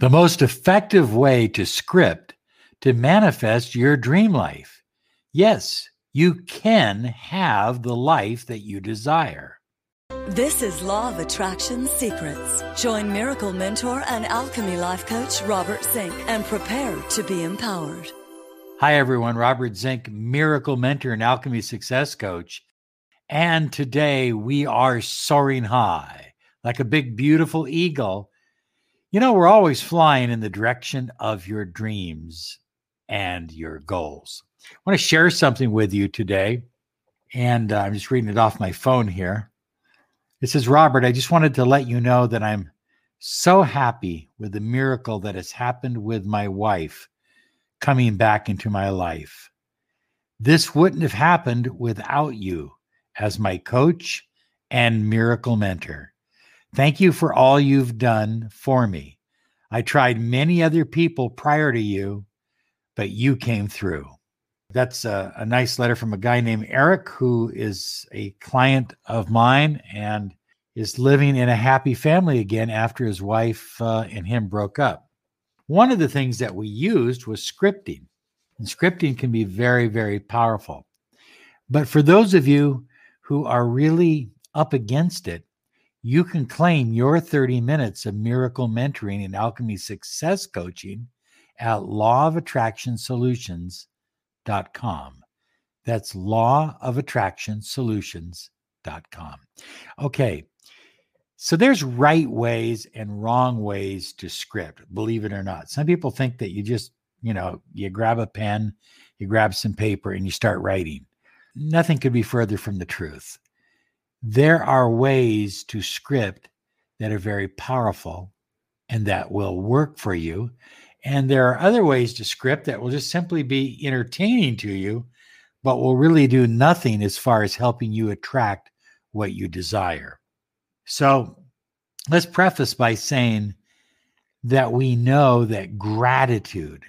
the most effective way to script to manifest your dream life. Yes, you can have the life that you desire. This is Law of Attraction Secrets. Join Miracle Mentor and Alchemy Life Coach Robert Zink and prepare to be empowered. Hi, everyone. Robert Zink, Miracle Mentor and Alchemy Success Coach. And today we are soaring high like a big, beautiful eagle you know, we're always flying in the direction of your dreams and your goals. I want to share something with you today. And uh, I'm just reading it off my phone here. It says, Robert, I just wanted to let you know that I'm so happy with the miracle that has happened with my wife coming back into my life. This wouldn't have happened without you as my coach and miracle mentor. Thank you for all you've done for me. I tried many other people prior to you, but you came through. That's a, a, nice letter from a guy named Eric, who is a client of mine and is living in a happy family again after his wife uh, and him broke up. One of the things that we used was scripting, and scripting can be very, very powerful. But for those of you who are really up against it, you can claim your 30 minutes of miracle mentoring and alchemy success coaching at lawofattractionsolutions.com. That's lawofattractionsolutions.com. Okay. So there's right ways and wrong ways to script, believe it or not. Some people think that you just, you know, you grab a pen, you grab some paper and you start writing. Nothing could be further from the truth there are ways to script that are very powerful and that will work for you. And there are other ways to script that will just simply be entertaining to you, but will really do nothing as far as helping you attract what you desire. So let's preface by saying that we know that gratitude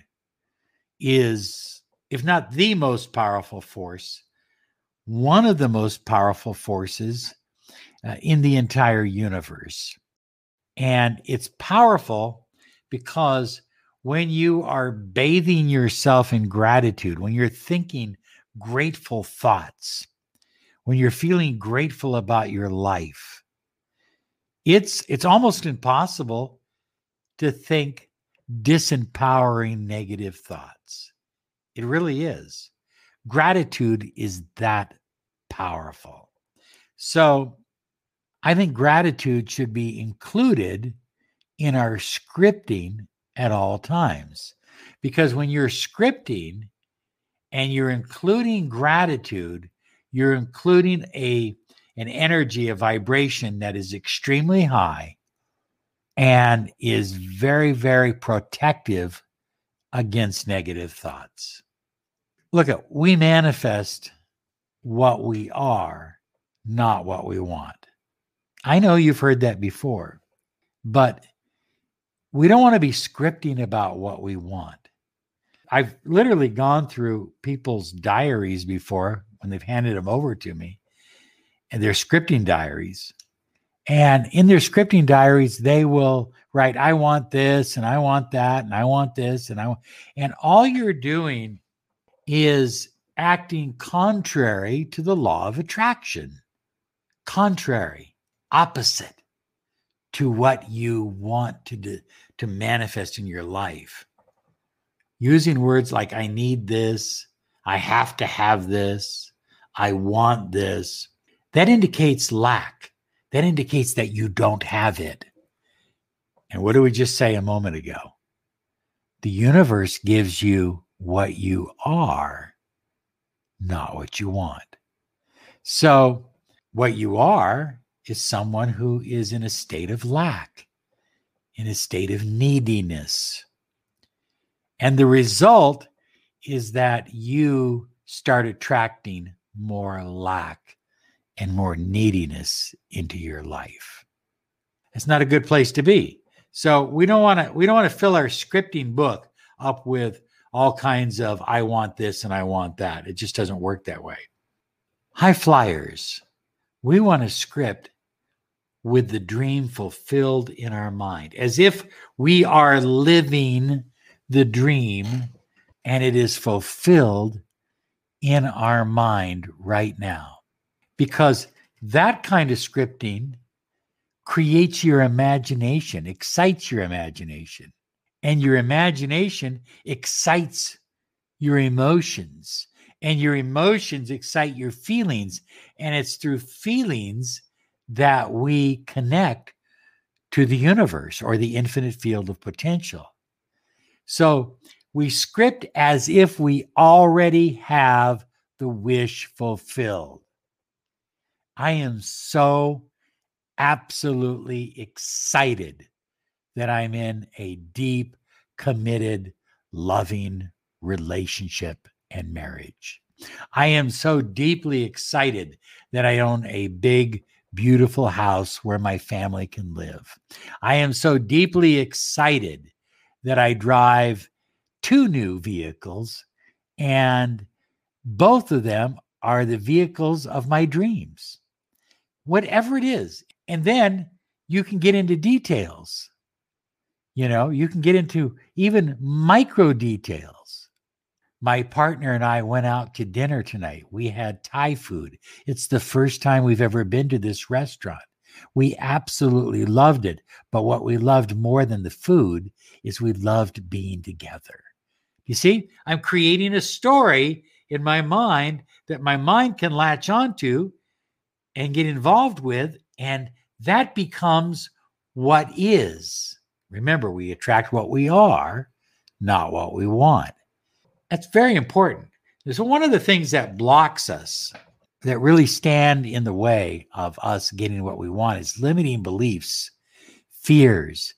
is, if not the most powerful force, one of the most powerful forces uh, in the entire universe. And it's powerful because when you are bathing yourself in gratitude, when you're thinking grateful thoughts, when you're feeling grateful about your life, it's it's almost impossible to think disempowering negative thoughts. It really is. Gratitude is that powerful. So I think gratitude should be included in our scripting at all times. Because when you're scripting and you're including gratitude, you're including a an energy, a vibration that is extremely high and is very, very protective against negative thoughts. Look at we manifest what we are, not what we want. I know you've heard that before, but we don't want to be scripting about what we want. I've literally gone through people's diaries before when they've handed them over to me, and their scripting diaries. And in their scripting diaries, they will write, I want this, and I want that, and I want this, and I want, and all you're doing is acting contrary to the law of attraction, contrary, opposite to what you want to do, to manifest in your life. Using words like I need this, I have to have this, I want this, that indicates lack. That indicates that you don't have it. And what did we just say a moment ago? The universe gives you what you are not what you want. So, what you are is someone who is in a state of lack, in a state of neediness. And the result is that you start attracting more lack and more neediness into your life. It's not a good place to be. So we don't want to we don't want to fill our scripting book up with all kinds of I want this and I want that. It just doesn't work that way. High flyers, we want a script with the dream fulfilled in our mind, as if we are living the dream and it is fulfilled in our mind right now. Because that kind of scripting creates your imagination, excites your imagination, and your imagination excites your emotions, and your emotions excite your feelings. And it's through feelings that we connect to the universe or the infinite field of potential. So we script as if we already have the wish fulfilled. I am so absolutely excited that I'm in a deep, committed, loving relationship and marriage. I am so deeply excited that I own a big, beautiful house where my family can live. I am so deeply excited that I drive two new vehicles, and both of them are the vehicles of my dreams, whatever it is. And then you can get into details. You know, you can get into even micro details my partner and I went out to dinner tonight. We had Thai food. It's the first time we've ever been to this restaurant. We absolutely loved it. But what we loved more than the food is we loved being together. You see, I'm creating a story in my mind that my mind can latch onto and get involved with. And that becomes what is. Remember, we attract what we are, not what we want. That's very important. So, one of the things that blocks us, that really stand in the way of us getting what we want, is limiting beliefs, fears,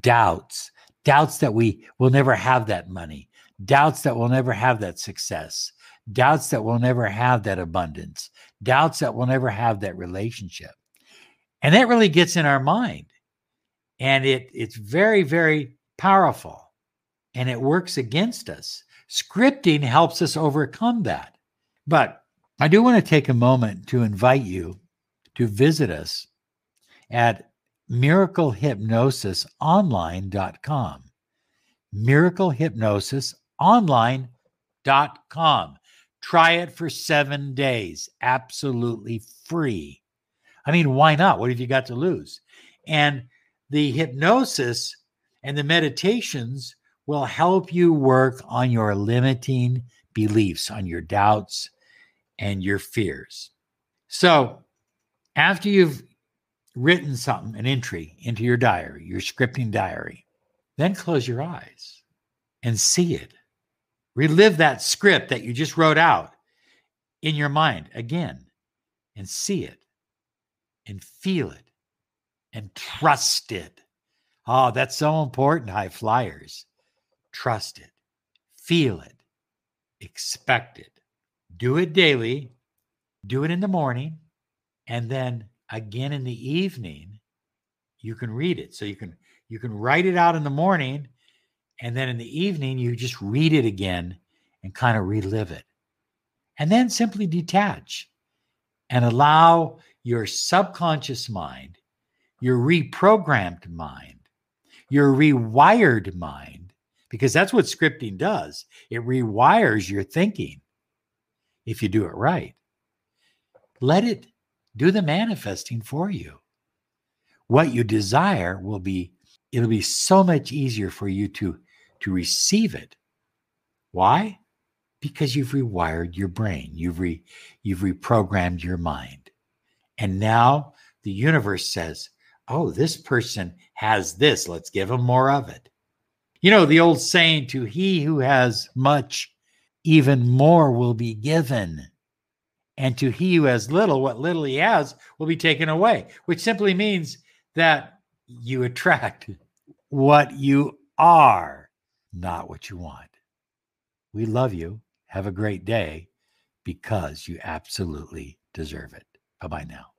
doubts, doubts that we will never have that money, doubts that we'll never have that success, doubts that we'll never have that abundance, doubts that we'll never have that relationship. And that really gets in our mind. And it, it's very, very powerful. And it works against us. Scripting helps us overcome that. But I do want to take a moment to invite you to visit us at miraclehypnosisonline.com. Miraclehypnosisonline.com. Try it for seven days, absolutely free. I mean, why not? What have you got to lose? And the hypnosis and the meditations will help you work on your limiting beliefs, on your doubts and your fears. So, after you've written something, an entry into your diary, your scripting diary, then close your eyes and see it. Relive that script that you just wrote out in your mind again and see it and feel it and trust it. Oh, ah, that's so important, high flyers. Trust it, feel it, expect it. Do it daily, do it in the morning, and then again in the evening, you can read it. So you can you can write it out in the morning, and then in the evening, you just read it again and kind of relive it. And then simply detach and allow your subconscious mind, your reprogrammed mind, your rewired mind because that's what scripting does. It rewires your thinking if you do it right. Let it do the manifesting for you. What you desire will be it'll be so much easier for you to to receive it. Why? Because you've rewired your brain. You've re, you've reprogrammed your mind. And now the universe says, "Oh, this person has this. Let's give them more of it." You know, the old saying, to he who has much, even more will be given. And to he who has little, what little he has will be taken away, which simply means that you attract what you are, not what you want. We love you. Have a great day because you absolutely deserve it. Bye bye now.